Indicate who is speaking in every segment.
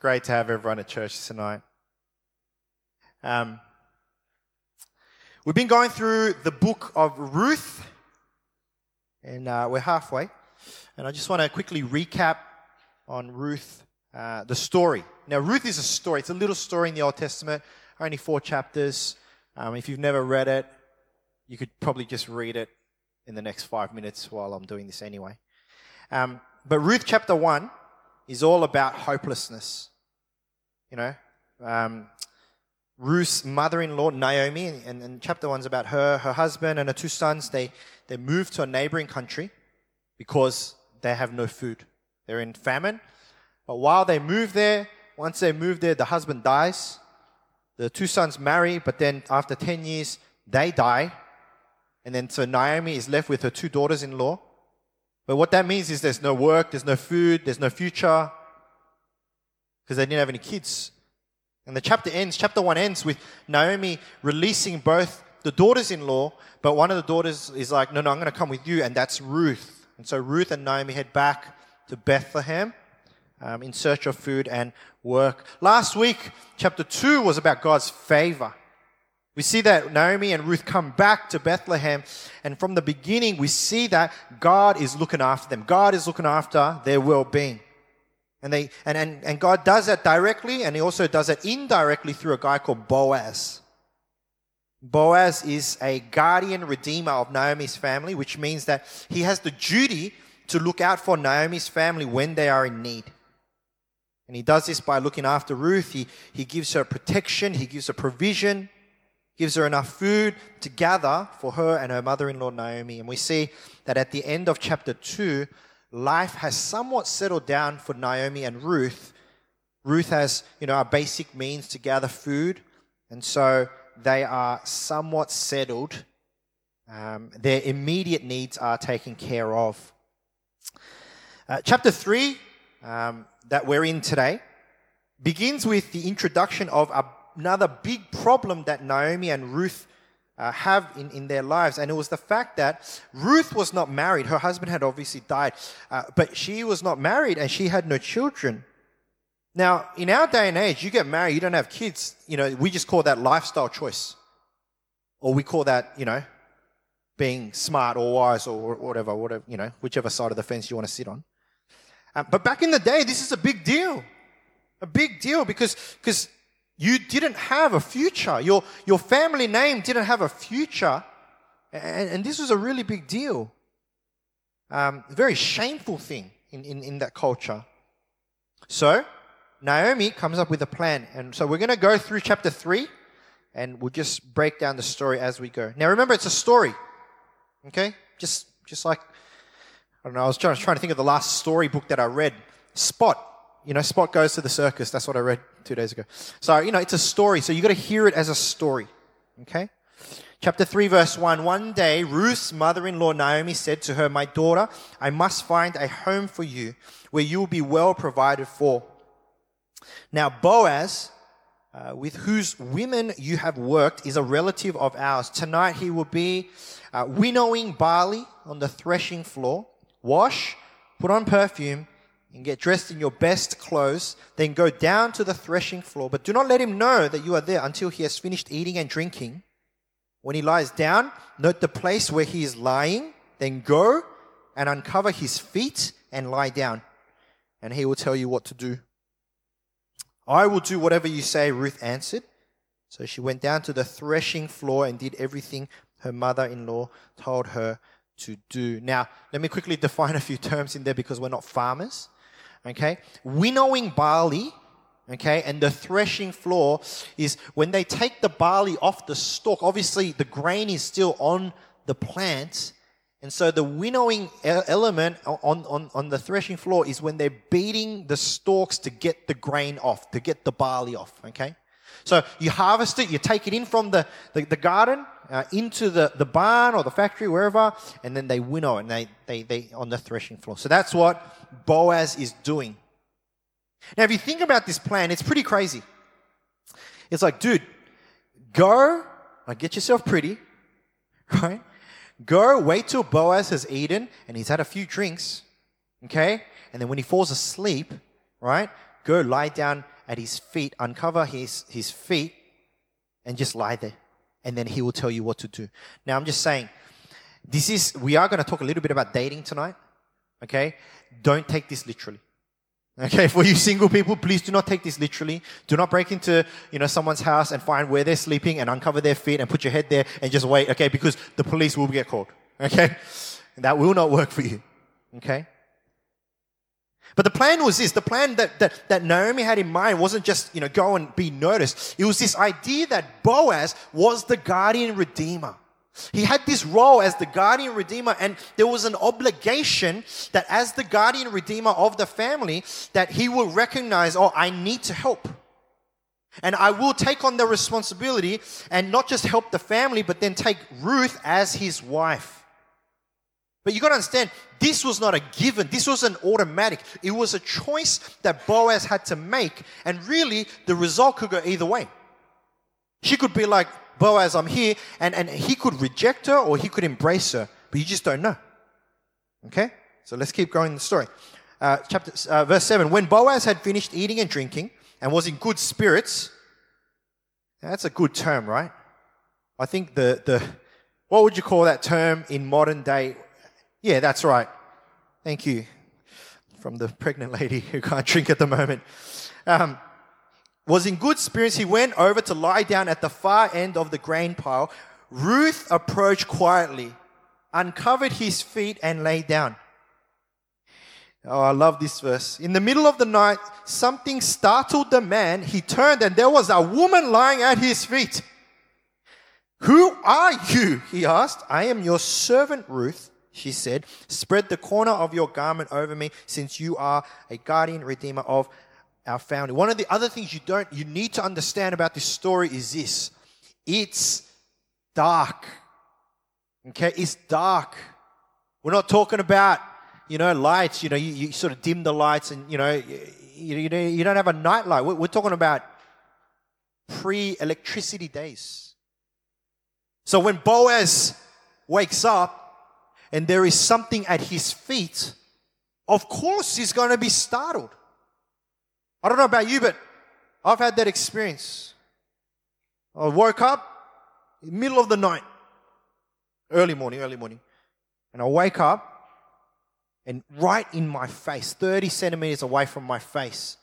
Speaker 1: great to have everyone at church tonight. Um, we've been going through the book of Ruth, and uh, we're halfway. And I just want to quickly recap on Ruth, uh, the story. Now, Ruth is a story. It's a little story in the Old Testament, only four chapters. Um, if you've never read it, you could probably just read it in the next five minutes while I'm doing this anyway. Um, but Ruth chapter 1 is all about hopelessness. You know, um, Ruth's mother-in-law Naomi, and, and chapter one's about her, her husband, and her two sons. They they moved to a neighboring country because they have no food. They're in famine. But while they move there, once they move there, the husband dies. The two sons marry, but then after ten years, they die, and then so Naomi is left with her two daughters-in-law. But what that means is there's no work, there's no food, there's no future, because they didn't have any kids. And the chapter ends, chapter one ends with Naomi releasing both the daughters in law, but one of the daughters is like, No, no, I'm going to come with you, and that's Ruth. And so Ruth and Naomi head back to Bethlehem um, in search of food and work. Last week, chapter two was about God's favor. We see that Naomi and Ruth come back to Bethlehem, and from the beginning, we see that God is looking after them. God is looking after their well being. And, they, and, and, and God does that directly, and He also does it indirectly through a guy called Boaz. Boaz is a guardian redeemer of Naomi's family, which means that he has the duty to look out for Naomi's family when they are in need. And he does this by looking after Ruth. He, he gives her protection, he gives her provision, gives her enough food to gather for her and her mother in law Naomi. And we see that at the end of chapter 2, life has somewhat settled down for Naomi and Ruth. Ruth has, you know, a basic means to gather food, and so they are somewhat settled. Um, their immediate needs are taken care of. Uh, chapter 3, um, that we're in today, begins with the introduction of a another big problem that Naomi and Ruth uh, have in, in their lives, and it was the fact that Ruth was not married. Her husband had obviously died, uh, but she was not married and she had no children. Now, in our day and age, you get married, you don't have kids, you know, we just call that lifestyle choice. Or we call that, you know, being smart or wise or whatever, whatever, you know, whichever side of the fence you want to sit on. Uh, but back in the day, this is a big deal. A big deal because, because you didn't have a future. Your, your family name didn't have a future. And, and this was a really big deal. Um, very shameful thing in, in, in that culture. So, Naomi comes up with a plan. And so we're going to go through chapter 3 and we'll just break down the story as we go. Now remember, it's a story. Okay? Just, just like, I don't know, I was trying, trying to think of the last storybook that I read. Spot you know, Spot goes to the circus. That's what I read two days ago. So, you know, it's a story. So you got to hear it as a story. Okay? Chapter 3, verse 1. One day, Ruth's mother in law Naomi said to her, My daughter, I must find a home for you where you will be well provided for. Now, Boaz, uh, with whose women you have worked, is a relative of ours. Tonight, he will be uh, winnowing barley on the threshing floor. Wash, put on perfume, and get dressed in your best clothes, then go down to the threshing floor. But do not let him know that you are there until he has finished eating and drinking. When he lies down, note the place where he is lying, then go and uncover his feet and lie down, and he will tell you what to do. I will do whatever you say, Ruth answered. So she went down to the threshing floor and did everything her mother in law told her to do. Now, let me quickly define a few terms in there because we're not farmers. Okay? Winnowing barley, okay, and the threshing floor is when they take the barley off the stalk, obviously the grain is still on the plant. And so the winnowing element on, on, on the threshing floor is when they're beating the stalks to get the grain off, to get the barley off, okay? So you harvest it, you take it in from the, the, the garden uh, into the, the barn or the factory, wherever, and then they winnow and they, they, they on the threshing floor. So that's what Boaz is doing. Now, if you think about this plan, it's pretty crazy. It's like, dude, go, like, get yourself pretty, right? Go, wait till Boaz has eaten and he's had a few drinks, okay? And then when he falls asleep, right, go lie down at his feet, uncover his, his feet, and just lie there. And then he will tell you what to do. Now, I'm just saying, this is, we are going to talk a little bit about dating tonight. Okay? Don't take this literally. Okay, for you single people, please do not take this literally. Do not break into, you know, someone's house and find where they're sleeping and uncover their feet and put your head there and just wait, okay, because the police will get called. Okay? That will not work for you. Okay? But the plan was this, the plan that, that, that Naomi had in mind wasn't just, you know, go and be noticed. It was this idea that Boaz was the guardian redeemer. He had this role as the guardian redeemer, and there was an obligation that as the guardian redeemer of the family, that he will recognize, oh, I need to help. And I will take on the responsibility and not just help the family, but then take Ruth as his wife. But you got to understand, this was not a given. This was an automatic. It was a choice that Boaz had to make. And really, the result could go either way. She could be like, Boaz, I'm here. And, and he could reject her or he could embrace her. But you just don't know. Okay? So let's keep going the story. Uh, chapter, uh, verse 7. When Boaz had finished eating and drinking and was in good spirits, that's a good term, right? I think the, the, what would you call that term in modern day? Yeah, that's right. Thank you. From the pregnant lady who can't drink at the moment. Um, was in good spirits, he went over to lie down at the far end of the grain pile. Ruth approached quietly, uncovered his feet, and lay down. Oh, I love this verse. In the middle of the night, something startled the man. He turned and there was a woman lying at his feet. Who are you? He asked. I am your servant Ruth, she said. Spread the corner of your garment over me since you are a guardian redeemer of our family. One of the other things you don't, you need to understand about this story is this. It's dark. Okay, it's dark. We're not talking about, you know, lights, you know, you, you sort of dim the lights and, you know, you, you, you don't have a night light. We're, we're talking about pre electricity days. So when Boaz wakes up and there is something at his feet, of course he's going to be startled. I don't know about you, but I've had that experience. I woke up in the middle of the night, early morning, early morning, and I wake up and right in my face, 30 centimeters away from my face,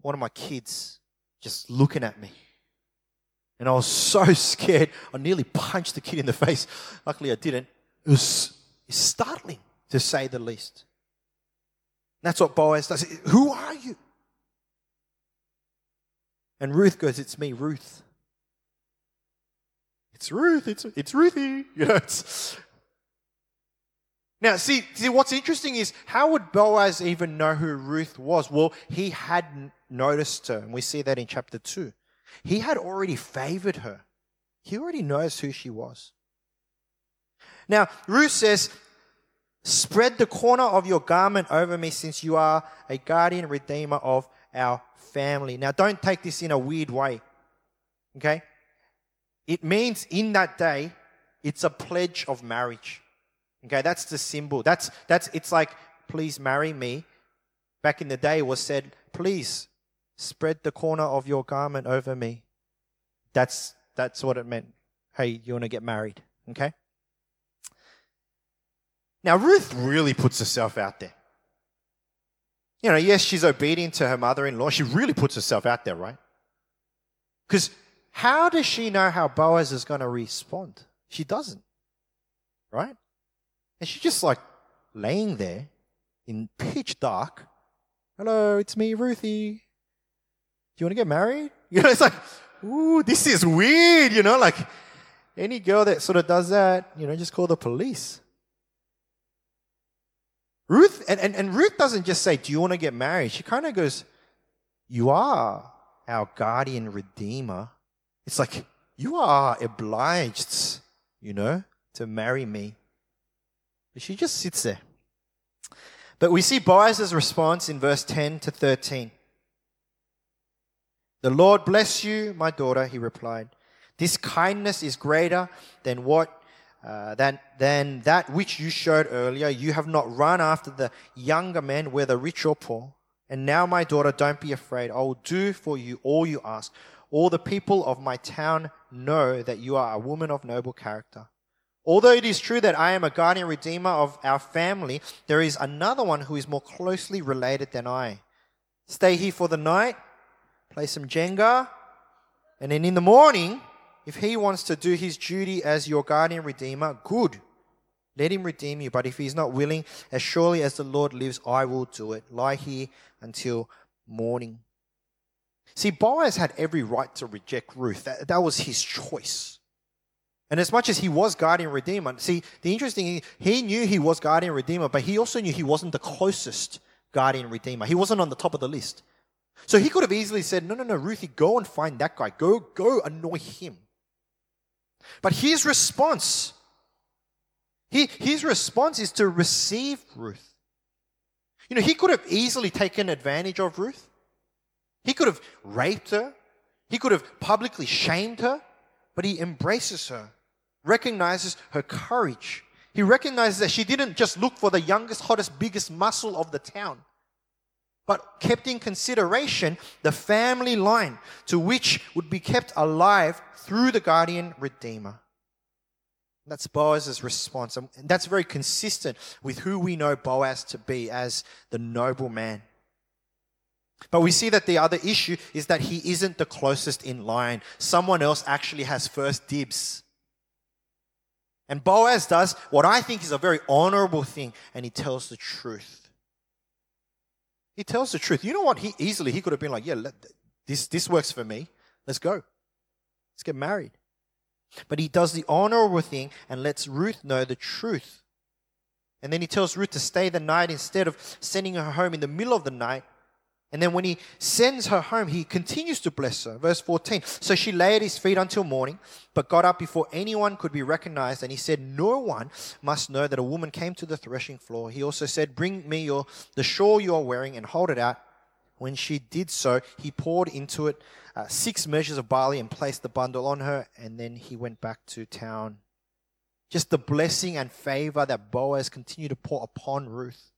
Speaker 1: one of my kids just looking at me. And I was so scared, I nearly punched the kid in the face. Luckily, I didn't. It was startling, to say the least. That's what Boaz does. Who are you? And Ruth goes, It's me, Ruth. It's Ruth, it's, it's Ruthie. You know, it's. Now, see, see, what's interesting is how would Boaz even know who Ruth was? Well, he hadn't noticed her, and we see that in chapter 2. He had already favored her, he already knows who she was. Now, Ruth says, Spread the corner of your garment over me, since you are a guardian redeemer of our family. Now, don't take this in a weird way. Okay? It means in that day, it's a pledge of marriage. Okay, that's the symbol. That's that's it's like, please marry me. Back in the day was said, please spread the corner of your garment over me. That's that's what it meant. Hey, you want to get married? Okay? Now Ruth really puts herself out there you know, yes, she's obedient to her mother in law. She really puts herself out there, right? Because how does she know how Boaz is going to respond? She doesn't, right? And she's just like laying there in pitch dark. Hello, it's me, Ruthie. Do you want to get married? You know, it's like, ooh, this is weird, you know, like any girl that sort of does that, you know, just call the police. Ruth, and, and, and Ruth doesn't just say, Do you want to get married? She kind of goes, You are our guardian redeemer. It's like, You are obliged, you know, to marry me. But she just sits there. But we see Boaz's response in verse 10 to 13. The Lord bless you, my daughter, he replied. This kindness is greater than what uh, than that which you showed earlier. You have not run after the younger men, whether rich or poor. And now, my daughter, don't be afraid. I will do for you all you ask. All the people of my town know that you are a woman of noble character. Although it is true that I am a guardian redeemer of our family, there is another one who is more closely related than I. Stay here for the night, play some Jenga, and then in the morning, if he wants to do his duty as your guardian redeemer, good. Let him redeem you. But if he's not willing, as surely as the Lord lives, I will do it. Lie here until morning. See, Boaz had every right to reject Ruth. That, that was his choice. And as much as he was guardian redeemer, see, the interesting thing, he knew he was guardian redeemer, but he also knew he wasn't the closest guardian redeemer. He wasn't on the top of the list. So he could have easily said, no, no, no, Ruthie, go and find that guy. Go, go annoy him. But his response, he, his response is to receive Ruth. You know, he could have easily taken advantage of Ruth. He could have raped her. He could have publicly shamed her, but he embraces her recognizes her courage. He recognizes that she didn't just look for the youngest, hottest, biggest muscle of the town, but kept in consideration the family line to which would be kept alive through the guardian redeemer. That's Boaz's response. Um, and that's very consistent with who we know Boaz to be as the noble man. But we see that the other issue is that he isn't the closest in line. Someone else actually has first dibs. And Boaz does what I think is a very honorable thing, and he tells the truth. He tells the truth. You know what? He easily he could have been like, "Yeah, let, this this works for me. Let's go. Let's get married." But he does the honorable thing and lets Ruth know the truth. And then he tells Ruth to stay the night instead of sending her home in the middle of the night and then when he sends her home, he continues to bless her. Verse 14. So she lay at his feet until morning, but got up before anyone could be recognized. And he said, No one must know that a woman came to the threshing floor. He also said, Bring me your, the shawl you are wearing and hold it out. When she did so, he poured into it uh, six measures of barley and placed the bundle on her. And then he went back to town. Just the blessing and favor that Boaz continued to pour upon Ruth.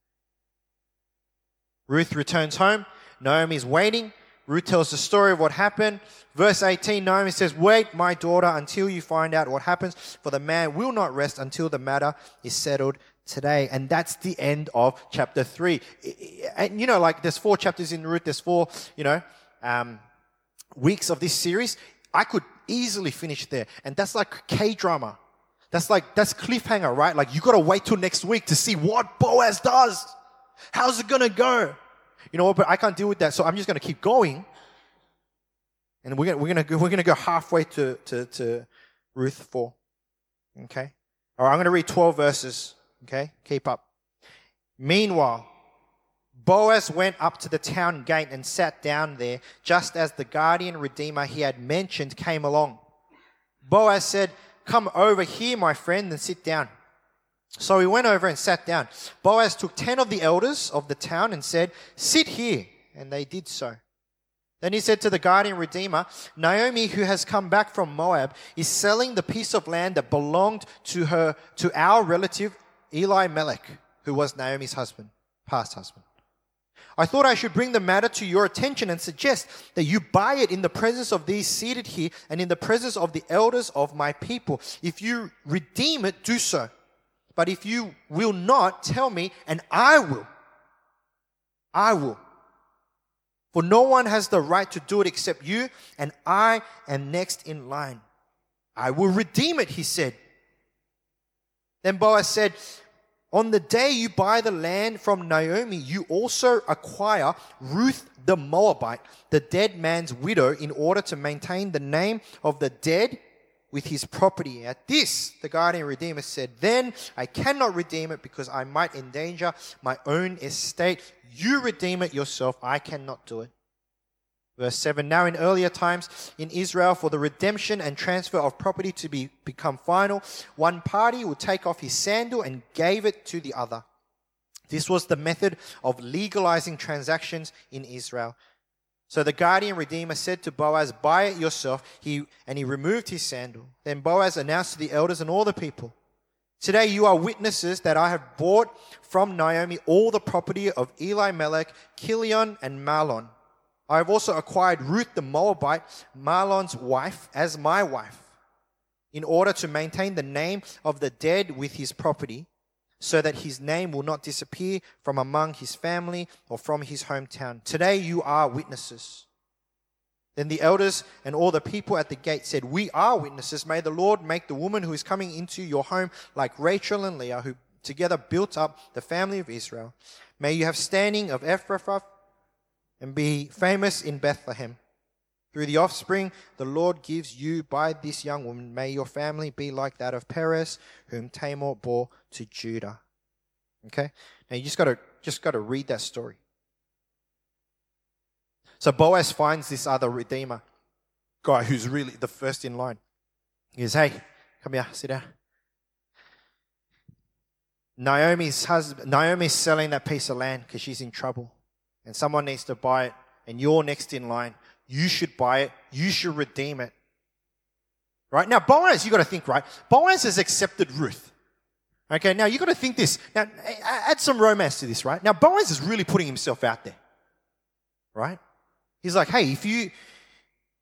Speaker 1: Ruth returns home. Naomi's waiting. Ruth tells the story of what happened. Verse 18, Naomi says, Wait, my daughter, until you find out what happens, for the man will not rest until the matter is settled today. And that's the end of chapter 3. And, you know, like there's four chapters in Ruth, there's four, you know, um, weeks of this series. I could easily finish there. And that's like K drama. That's like, that's cliffhanger, right? Like you gotta wait till next week to see what Boaz does. How's it gonna go? You know what? But I can't deal with that, so I'm just gonna keep going. And we're gonna we're gonna go, we're gonna go halfway to to, to Ruth four. Okay. All right. I'm gonna read twelve verses. Okay. Keep up. Meanwhile, Boaz went up to the town gate and sat down there, just as the guardian redeemer he had mentioned came along. Boaz said, Come over here, my friend, and sit down. So he went over and sat down. Boaz took ten of the elders of the town and said, Sit here. And they did so. Then he said to the guardian redeemer, Naomi, who has come back from Moab, is selling the piece of land that belonged to her, to our relative Elimelech, who was Naomi's husband, past husband. I thought I should bring the matter to your attention and suggest that you buy it in the presence of these seated here and in the presence of the elders of my people. If you redeem it, do so. But if you will not, tell me, and I will. I will. For no one has the right to do it except you, and I am next in line. I will redeem it, he said. Then Boaz said, On the day you buy the land from Naomi, you also acquire Ruth the Moabite, the dead man's widow, in order to maintain the name of the dead with his property. At this, the guardian redeemer said, Then I cannot redeem it because I might endanger my own estate. You redeem it yourself. I cannot do it. Verse 7 Now, in earlier times in Israel, for the redemption and transfer of property to be, become final, one party would take off his sandal and gave it to the other. This was the method of legalizing transactions in Israel. So the guardian redeemer said to Boaz, Buy it yourself. He, and he removed his sandal. Then Boaz announced to the elders and all the people, Today you are witnesses that I have bought from Naomi all the property of Elimelech, Kilion, and Mahlon. I have also acquired Ruth the Moabite, Mahlon's wife, as my wife, in order to maintain the name of the dead with his property, so that his name will not disappear from among his family or from his hometown. Today you are witnesses. Then the elders and all the people at the gate said, We are witnesses. May the Lord make the woman who is coming into your home like Rachel and Leah, who together built up the family of Israel. May you have standing of Ephrathah and be famous in Bethlehem. Through the offspring the Lord gives you by this young woman, may your family be like that of Perez, whom Tamar bore to Judah. Okay? Now you just gotta just gotta read that story. So Boaz finds this other redeemer guy who's really the first in line. He goes, Hey, come here, sit down. Naomi's husband, Naomi's selling that piece of land because she's in trouble. And someone needs to buy it, and you're next in line. You should buy it. You should redeem it. Right? Now, Boaz, you got to think, right? Boaz has accepted Ruth. Okay, now you got to think this. Now, add some romance to this, right? Now, Boaz is really putting himself out there. Right? He's like, hey, if you,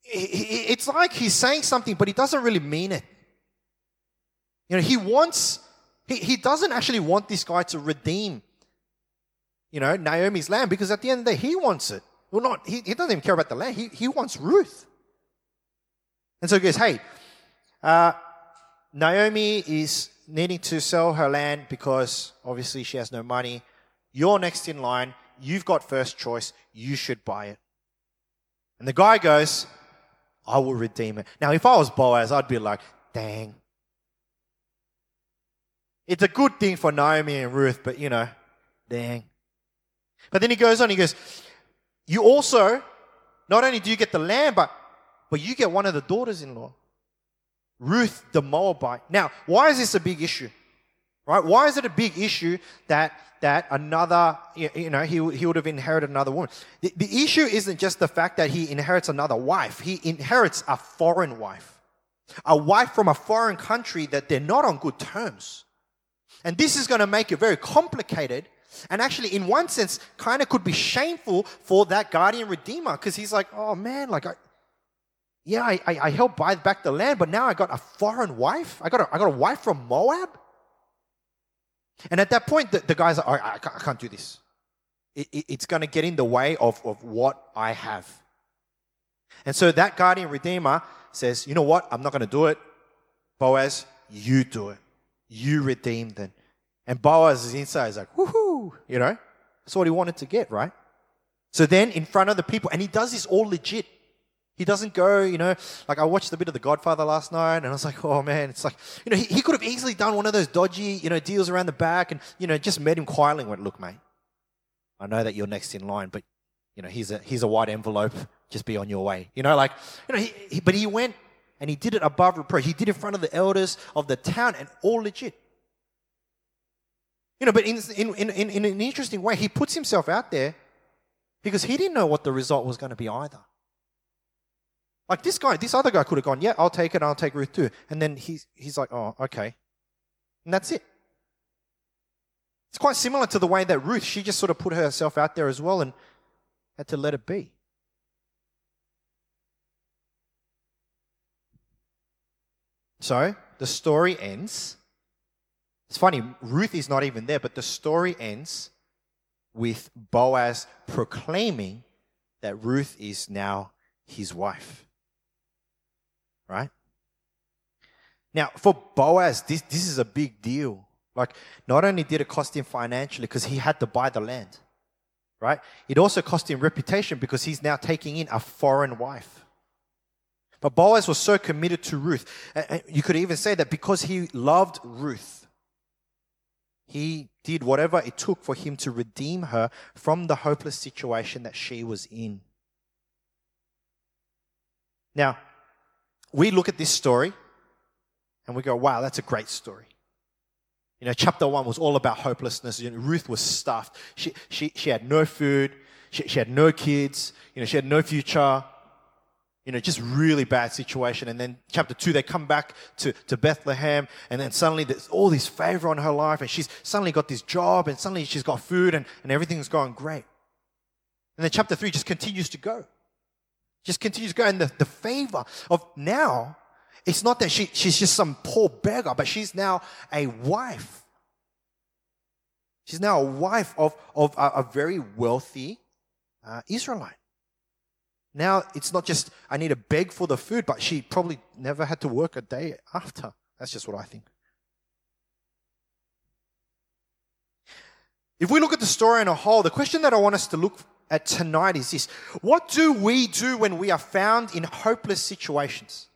Speaker 1: it's like he's saying something, but he doesn't really mean it. You know, he wants, he, he doesn't actually want this guy to redeem, you know, Naomi's land because at the end of the day, he wants it. Well, not, he, he doesn't even care about the land. He, he wants Ruth. And so he goes, hey, uh, Naomi is needing to sell her land because obviously she has no money. You're next in line. You've got first choice. You should buy it. And the guy goes, I will redeem it. Now, if I was Boaz, I'd be like, dang. It's a good thing for Naomi and Ruth, but you know, dang. But then he goes on, he goes, You also, not only do you get the land, but, but you get one of the daughters in law, Ruth the Moabite. Now, why is this a big issue? Right? Why is it a big issue that that another, you know, he, he would have inherited another woman? The, the issue isn't just the fact that he inherits another wife. He inherits a foreign wife, a wife from a foreign country that they're not on good terms. And this is going to make it very complicated. And actually, in one sense, kind of could be shameful for that guardian redeemer because he's like, oh man, like, I, yeah, I, I, I helped buy back the land, but now I got a foreign wife. I got a, I got a wife from Moab. And at that point, the, the guy's like, I, I, can't, I can't do this. It, it, it's going to get in the way of, of what I have. And so that guardian redeemer says, You know what? I'm not going to do it. Boaz, you do it. You redeem them. And Boaz is inside is like, woohoo, you know? That's what he wanted to get, right? So then in front of the people, and he does this all legit. He doesn't go, you know, like I watched a bit of The Godfather last night and I was like, oh man, it's like, you know, he, he could have easily done one of those dodgy, you know, deals around the back and, you know, just met him quietly and went, look, mate, I know that you're next in line, but, you know, here's a, here's a white envelope, just be on your way. You know, like, you know, he, he, but he went and he did it above reproach. He did it in front of the elders of the town and all legit. You know, but in, in, in, in an interesting way, he puts himself out there because he didn't know what the result was going to be either. Like this guy, this other guy could have gone, yeah, I'll take it, I'll take Ruth too. And then he's, he's like, oh, okay. And that's it. It's quite similar to the way that Ruth, she just sort of put herself out there as well and had to let it be. So the story ends. It's funny, Ruth is not even there, but the story ends with Boaz proclaiming that Ruth is now his wife right? Now, for Boaz, this, this is a big deal. Like, not only did it cost him financially because he had to buy the land, right? It also cost him reputation because he's now taking in a foreign wife. But Boaz was so committed to Ruth. You could even say that because he loved Ruth, he did whatever it took for him to redeem her from the hopeless situation that she was in. Now, we look at this story and we go, wow, that's a great story. You know, chapter one was all about hopelessness. You know, Ruth was stuffed. She, she, she had no food. She, she had no kids. You know, she had no future. You know, just really bad situation. And then chapter two, they come back to, to Bethlehem, and then suddenly there's all this favor on her life, and she's suddenly got this job, and suddenly she's got food, and, and everything's going great. And then chapter three just continues to go. Just continues to go. And the, the favor of now, it's not that she, she's just some poor beggar, but she's now a wife. She's now a wife of, of a, a very wealthy uh, Israelite. Now it's not just I need to beg for the food, but she probably never had to work a day after. That's just what I think. If we look at the story in a whole, the question that I want us to look at tonight is this What do we do when we are found in hopeless situations?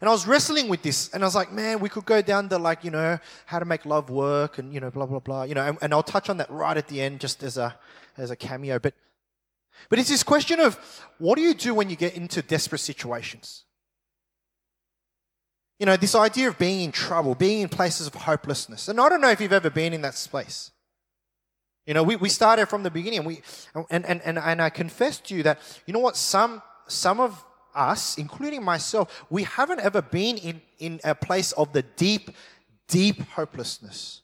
Speaker 1: And I was wrestling with this, and I was like, man, we could go down to like, you know, how to make love work, and you know, blah blah blah, you know, and, and I'll touch on that right at the end, just as a as a cameo. But but it's this question of what do you do when you get into desperate situations? You know, this idea of being in trouble, being in places of hopelessness. And I don't know if you've ever been in that space. You know, we, we started from the beginning, we, and, and, and, and I confess to you that, you know what, some, some of us, including myself, we haven't ever been in, in a place of the deep, deep hopelessness.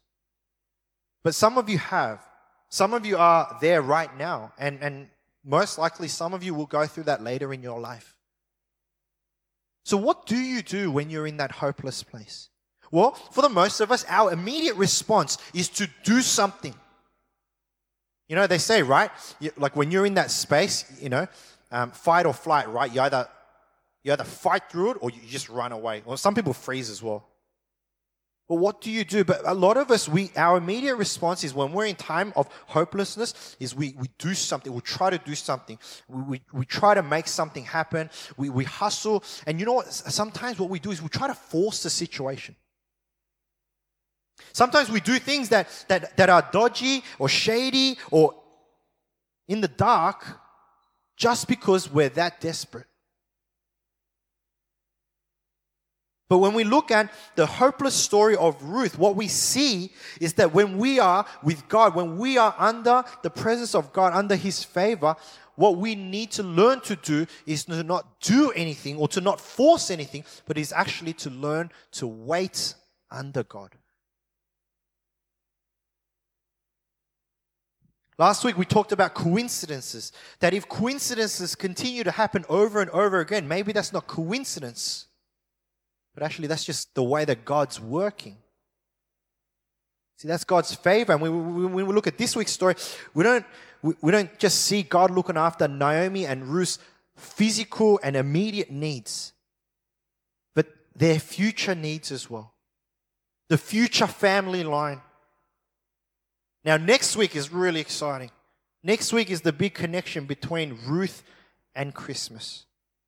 Speaker 1: But some of you have. Some of you are there right now. And, and most likely, some of you will go through that later in your life. So, what do you do when you're in that hopeless place? Well, for the most of us, our immediate response is to do something. You know, they say, right? like when you're in that space, you know, um, fight or flight, right? You either, you either fight through it or you just run away. Well, some people freeze as well. Well, what do you do? But a lot of us, we, our immediate response is when we're in time of hopelessness, is we, we do something. We try to do something. We, we, we try to make something happen. We, we hustle. And you know what? Sometimes what we do is we try to force the situation. Sometimes we do things that, that, that are dodgy or shady or in the dark just because we're that desperate. But when we look at the hopeless story of Ruth, what we see is that when we are with God, when we are under the presence of God, under His favor, what we need to learn to do is to not do anything or to not force anything, but is actually to learn to wait under God. Last week we talked about coincidences. That if coincidences continue to happen over and over again, maybe that's not coincidence but actually, that's just the way that God's working. See, that's God's favor. And when we, look at this week's story, we don't, we don't just see God looking after Naomi and Ruth's physical and immediate needs, but their future needs as well. The future family line. Now, next week is really exciting. Next week is the big connection between Ruth and Christmas.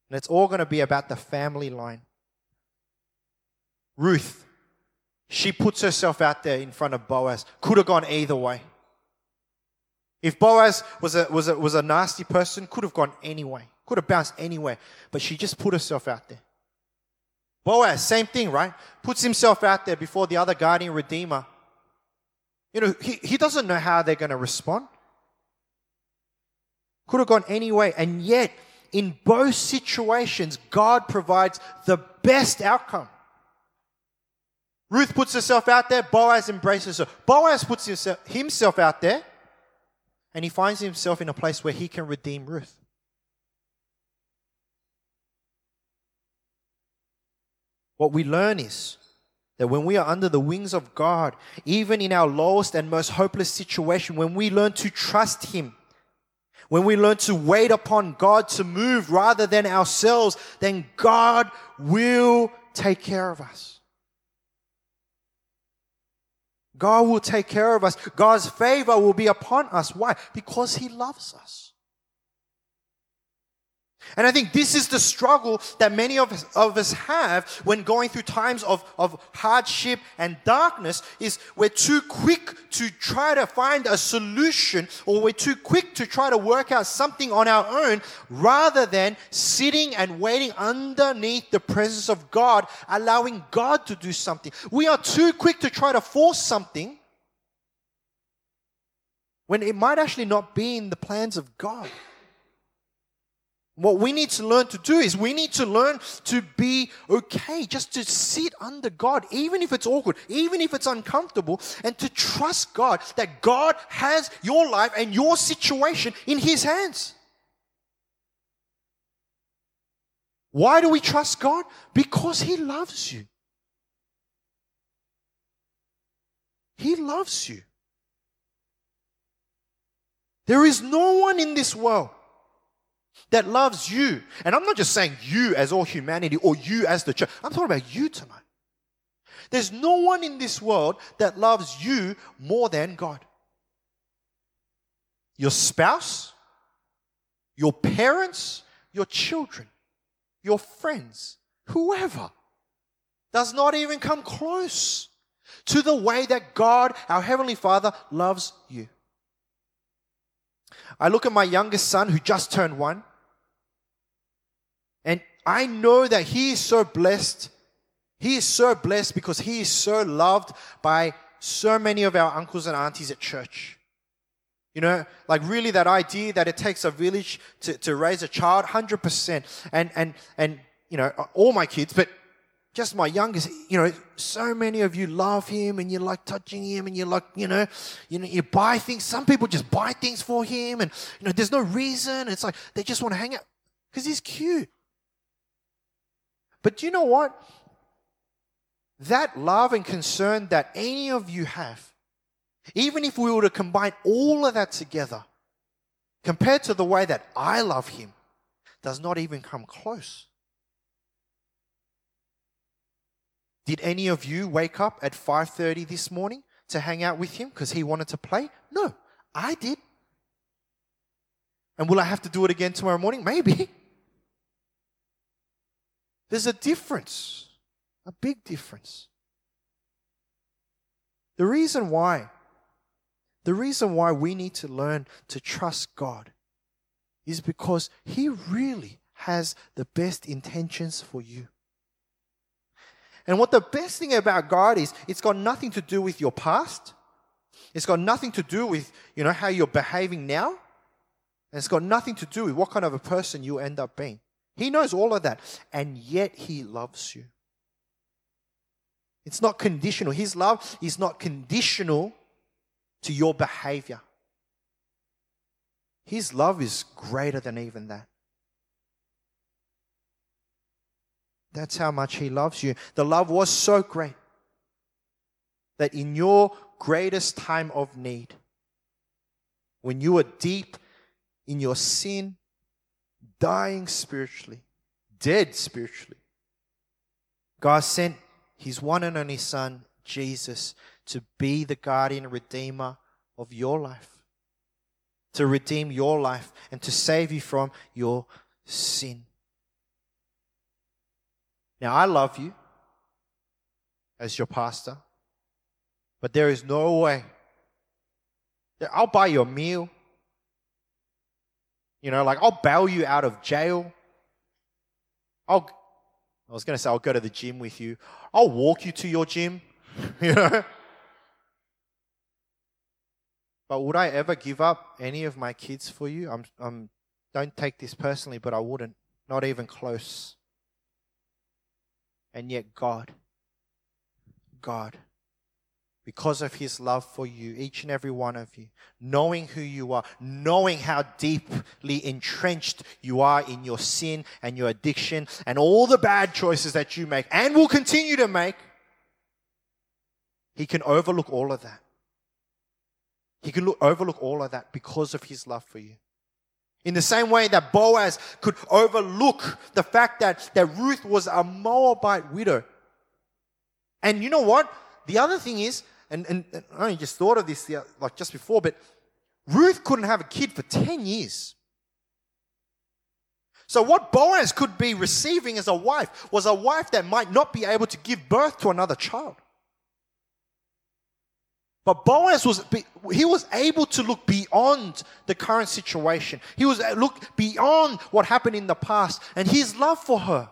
Speaker 1: And it's all going to be about the family line. Ruth, she puts herself out there in front of Boaz. Could have gone either way. If Boaz was a, was a, was a nasty person, could have gone anyway. Could have bounced anywhere. But she just put herself out there. Boaz, same thing, right? Puts himself out there before the other guardian redeemer. You know, he, he doesn't know how they're going to respond. Could have gone anyway. And yet, in both situations, God provides the best outcome. Ruth puts herself out there, Boaz embraces her. Boaz puts himself, himself out there, and he finds himself in a place where he can redeem Ruth. What we learn is that when we are under the wings of God, even in our lowest and most hopeless situation, when we learn to trust Him, when we learn to wait upon God to move rather than ourselves, then God will take care of us. God will take care of us. God's favor will be upon us. Why? Because He loves us. And I think this is the struggle that many of us, of us have when going through times of, of hardship and darkness is we're too quick to try to find a solution or we're too quick to try to work out something on our own rather than sitting and waiting underneath the presence of God, allowing God to do something. We are too quick to try to force something when it might actually not be in the plans of God. What we need to learn to do is we need to learn to be okay, just to sit under God, even if it's awkward, even if it's uncomfortable, and to trust God that God has your life and your situation in His hands. Why do we trust God? Because He loves you. He loves you. There is no one in this world that loves you. And I'm not just saying you as all humanity or you as the church. I'm talking about you tonight. There's no one in this world that loves you more than God. Your spouse, your parents, your children, your friends, whoever does not even come close to the way that God, our Heavenly Father, loves you. I look at my youngest son who just turned one. And I know that he is so blessed. He is so blessed because he is so loved by so many of our uncles and aunties at church. You know, like really that idea that it takes a village to, to raise a child, 100%. And, and, and, you know, all my kids, but just my youngest, you know, so many of you love him and you like touching him and you like, you know, you know, you buy things. Some people just buy things for him and, you know, there's no reason. It's like they just want to hang out because he's cute. But do you know what? That love and concern that any of you have, even if we were to combine all of that together, compared to the way that I love him, does not even come close. Did any of you wake up at 5:30 this morning to hang out with him because he wanted to play? No, I did. And will I have to do it again tomorrow morning? Maybe. There's a difference, a big difference. The reason why, the reason why we need to learn to trust God is because He really has the best intentions for you. And what the best thing about God is, it's got nothing to do with your past. It's got nothing to do with, you know, how you're behaving now. And it's got nothing to do with what kind of a person you end up being. He knows all of that. And yet He loves you. It's not conditional. His love is not conditional to your behavior. His love is greater than even that. That's how much He loves you. The love was so great that in your greatest time of need, when you were deep in your sin, dying spiritually, dead spiritually. God sent his one and only Son, Jesus, to be the guardian redeemer of your life, to redeem your life, and to save you from your sin. Now, I love you as your pastor, but there is no way. I'll buy you a meal. You know, like I'll bail you out of jail. I'll, I was going to say, I'll go to the gym with you. I'll walk you to your gym, you know. But would I ever give up any of my kids for you? I'm, I'm, don't take this personally, but I wouldn't. Not even close. And yet, God, God, because of his love for you, each and every one of you, knowing who you are, knowing how deeply entrenched you are in your sin and your addiction and all the bad choices that you make and will continue to make, he can overlook all of that. He can look, overlook all of that because of his love for you. In the same way that Boaz could overlook the fact that, that Ruth was a Moabite widow. And you know what? The other thing is, and, and, and I only just thought of this like just before, but Ruth couldn't have a kid for 10 years. So, what Boaz could be receiving as a wife was a wife that might not be able to give birth to another child. But Boaz was he was able to look beyond the current situation. He was uh, look beyond what happened in the past, and his love for her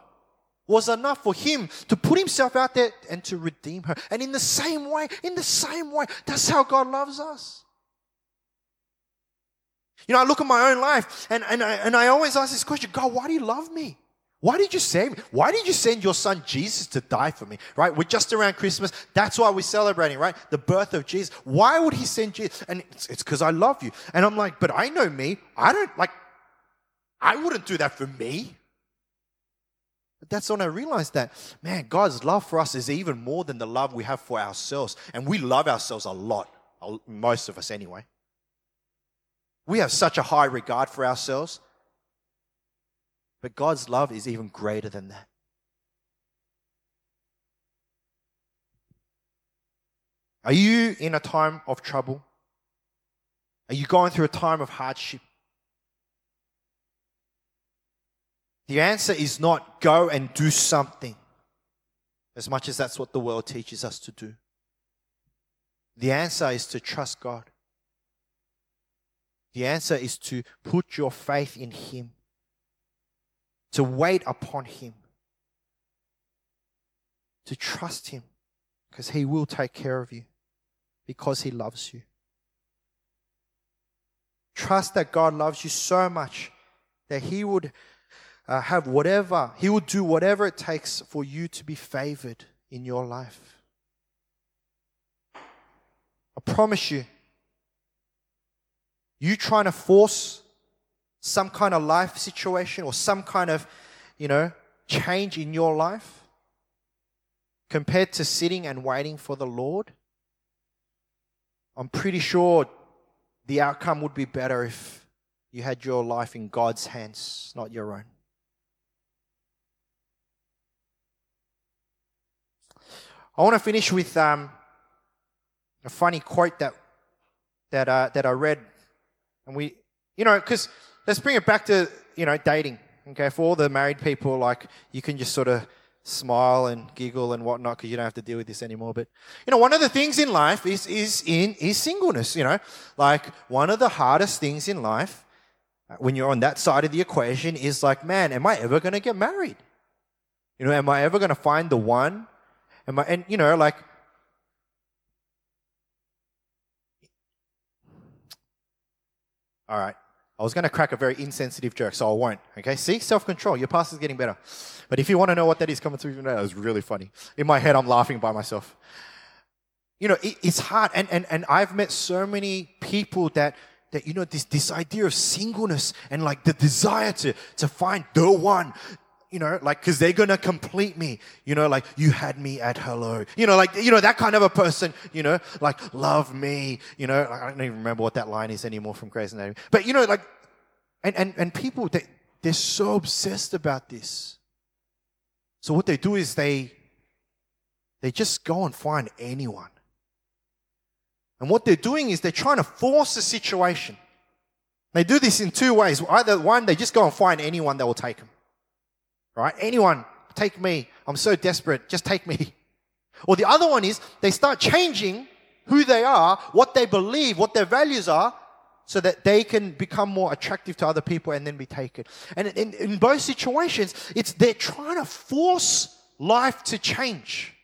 Speaker 1: was enough for him to put himself out there and to redeem her. And in the same way, in the same way, that's how God loves us. You know, I look at my own life and, and, I, and I always ask this question God, why do you love me? Why did you save me? Why did you send your son Jesus to die for me? Right? We're just around Christmas. That's why we're celebrating, right? The birth of Jesus. Why would he send Jesus? And it's because I love you. And I'm like, but I know me. I don't like, I wouldn't do that for me. But that's when I realized that, man, God's love for us is even more than the love we have for ourselves. And we love ourselves a lot, most of us anyway. We have such a high regard for ourselves but God's love is even greater than that. Are you in a time of trouble? Are you going through a time of hardship? The answer is not go and do something, as much as that's what the world teaches us to do. The answer is to trust God. The answer is to put your faith in Him to wait upon Him, to trust Him, because He will take care of you, because He loves you. Trust that God loves you so much that He would uh, have whatever, He will do whatever it takes for you to be favored in your life. I promise you, you trying to force some kind of life situation or some kind of, you know, change in your life compared to sitting and waiting for the Lord, I'm pretty sure the outcome would be better if you had your life in God's hands, not your own. I want to finish with um, a funny quote that that uh, that I read, and we, you know, because let's bring it back to, you know, dating. Okay, for all the married people, like, you can just sort of smile and giggle and whatnot because you don't have to deal with this anymore. But, you know, one of the things in life is, is in, is singleness, you know. Like, one of the hardest things in life uh, when you're on that side of the equation is like, man, am I ever going to get married? You know, am I ever going to find the one? Am I, and, you know, like, all right. I was going to crack a very insensitive joke, so I won't. Okay, see, self control. Your past is getting better. But if you want to know what that is coming through now, was really funny. In my head, I'm laughing by myself. You know, it, it's hard, and, and and I've met so many people that that you know this this idea of singleness and like the desire to to find the one you know, like, cause they're gonna complete me, you know, like, you had me at hello, you know, like, you know, that kind of a person, you know, like, love me, you know, I don't even remember what that line is anymore from Grey's Anatomy, but you know, like, and, and, and people, they, they're so obsessed about this. So what they do is they, they just go and find anyone. And what they're doing is they're trying to force a situation. They do this in two ways. Either one, they just go and find anyone that will take them right? Anyone, take me. I'm so desperate. Just take me. Or the other one is they start changing who they are, what they believe, what their values are, so that they can become more attractive to other people and then be taken. And in, in both situations, it's they're trying to force life to change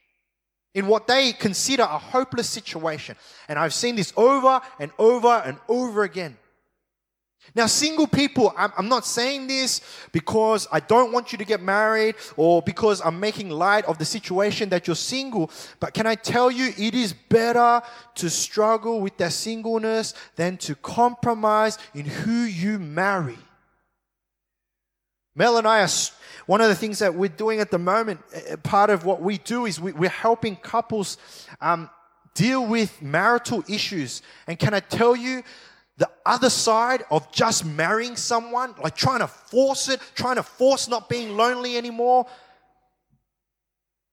Speaker 1: in what they consider a hopeless situation. And I've seen this over and over and over again. Now, single people, I'm, I'm, not saying this because I don't want you to get married or because I'm making light of the situation that you're single, but can I tell you it is better to struggle with that singleness than to compromise in who you marry. Mel and I are, one of the things that we're doing at the moment, part of what we do is we, are helping couples um, deal with marital issues. And can I tell you, the other side of just marrying someone, like trying to force it, trying to force not being lonely anymore,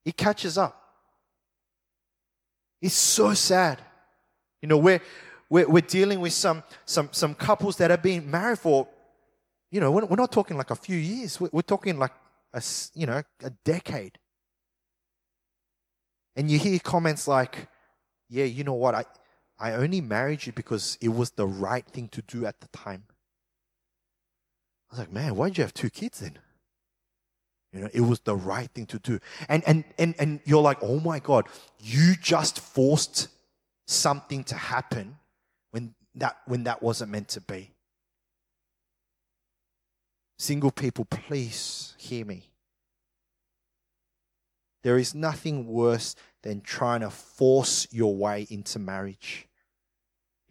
Speaker 1: it catches up. It's so sad. You know, we're, we're, we're dealing with some, some, some couples that have been married for, you know, we're, we're not talking like a few years. We're, we're talking like a, you know, a decade. And you hear comments like, yeah, you know what, I, I only married you because it was the right thing to do at the time. I was like, man, why did you have two kids then? You know, it was the right thing to do. And and and and you're like, oh my God, you just forced something to happen when that when that wasn't meant to be. Single people, please hear me. There is nothing worse than trying to force your way into marriage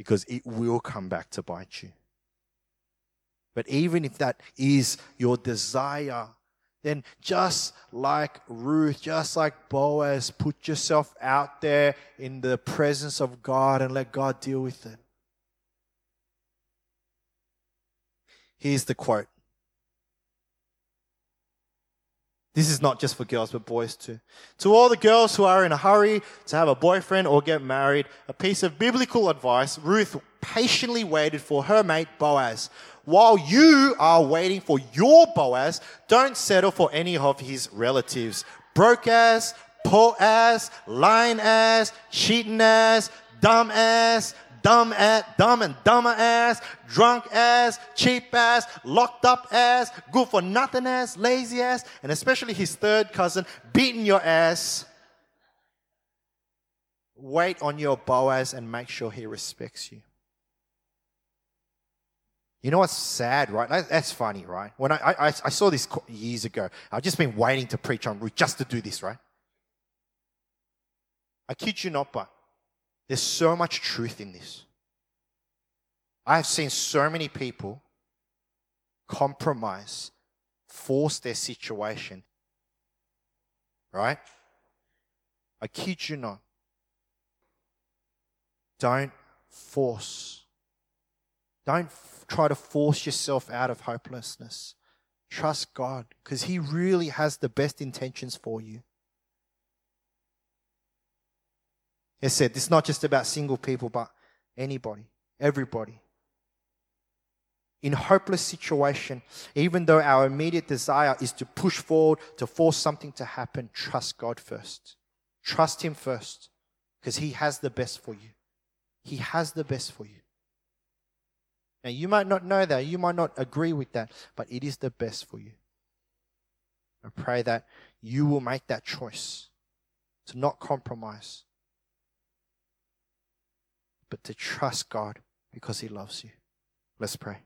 Speaker 1: because it will come back to bite you. But even if that is your desire, then just like Ruth, just like Boaz, put yourself out there in the presence of God and let God deal with it. Here's the quote. This is not just for girls, but boys too. To all the girls who are in a hurry to have a boyfriend or get married, a piece of biblical advice Ruth patiently waited for her mate Boaz while you are waiting for your Boaz, don't settle for any of his relatives. Broke ass, poor ass, lying ass, cheating ass, dumb ass, dumb ass, dumb and dumber ass, drunk ass, cheap ass, locked up ass, good for nothing ass, lazy ass, and especially his third cousin beating your ass. Wait on your Boaz and make sure he respects you. You know what's sad, right? That's funny, right? When I, I, I saw this years ago, I've just been waiting to preach on Ruth just to do this, right? I kid you not, but there's so much truth in this. I have seen so many people compromise, force their situation, right? I kid you not. Don't force. Don't try to force yourself out of hopelessness. Trust God because He really has the best intentions for you. It said, it's not just about single people, but anybody, everybody. In hopeless situation, even though our immediate desire is to push forward, to force something to happen, trust God first. Trust Him first because He has the best for you. He has the best for you. Now, you might not know that, you might not agree with that, but it is the best for you. I pray that you will make that choice to not compromise, but to trust God because He loves you. Let's pray.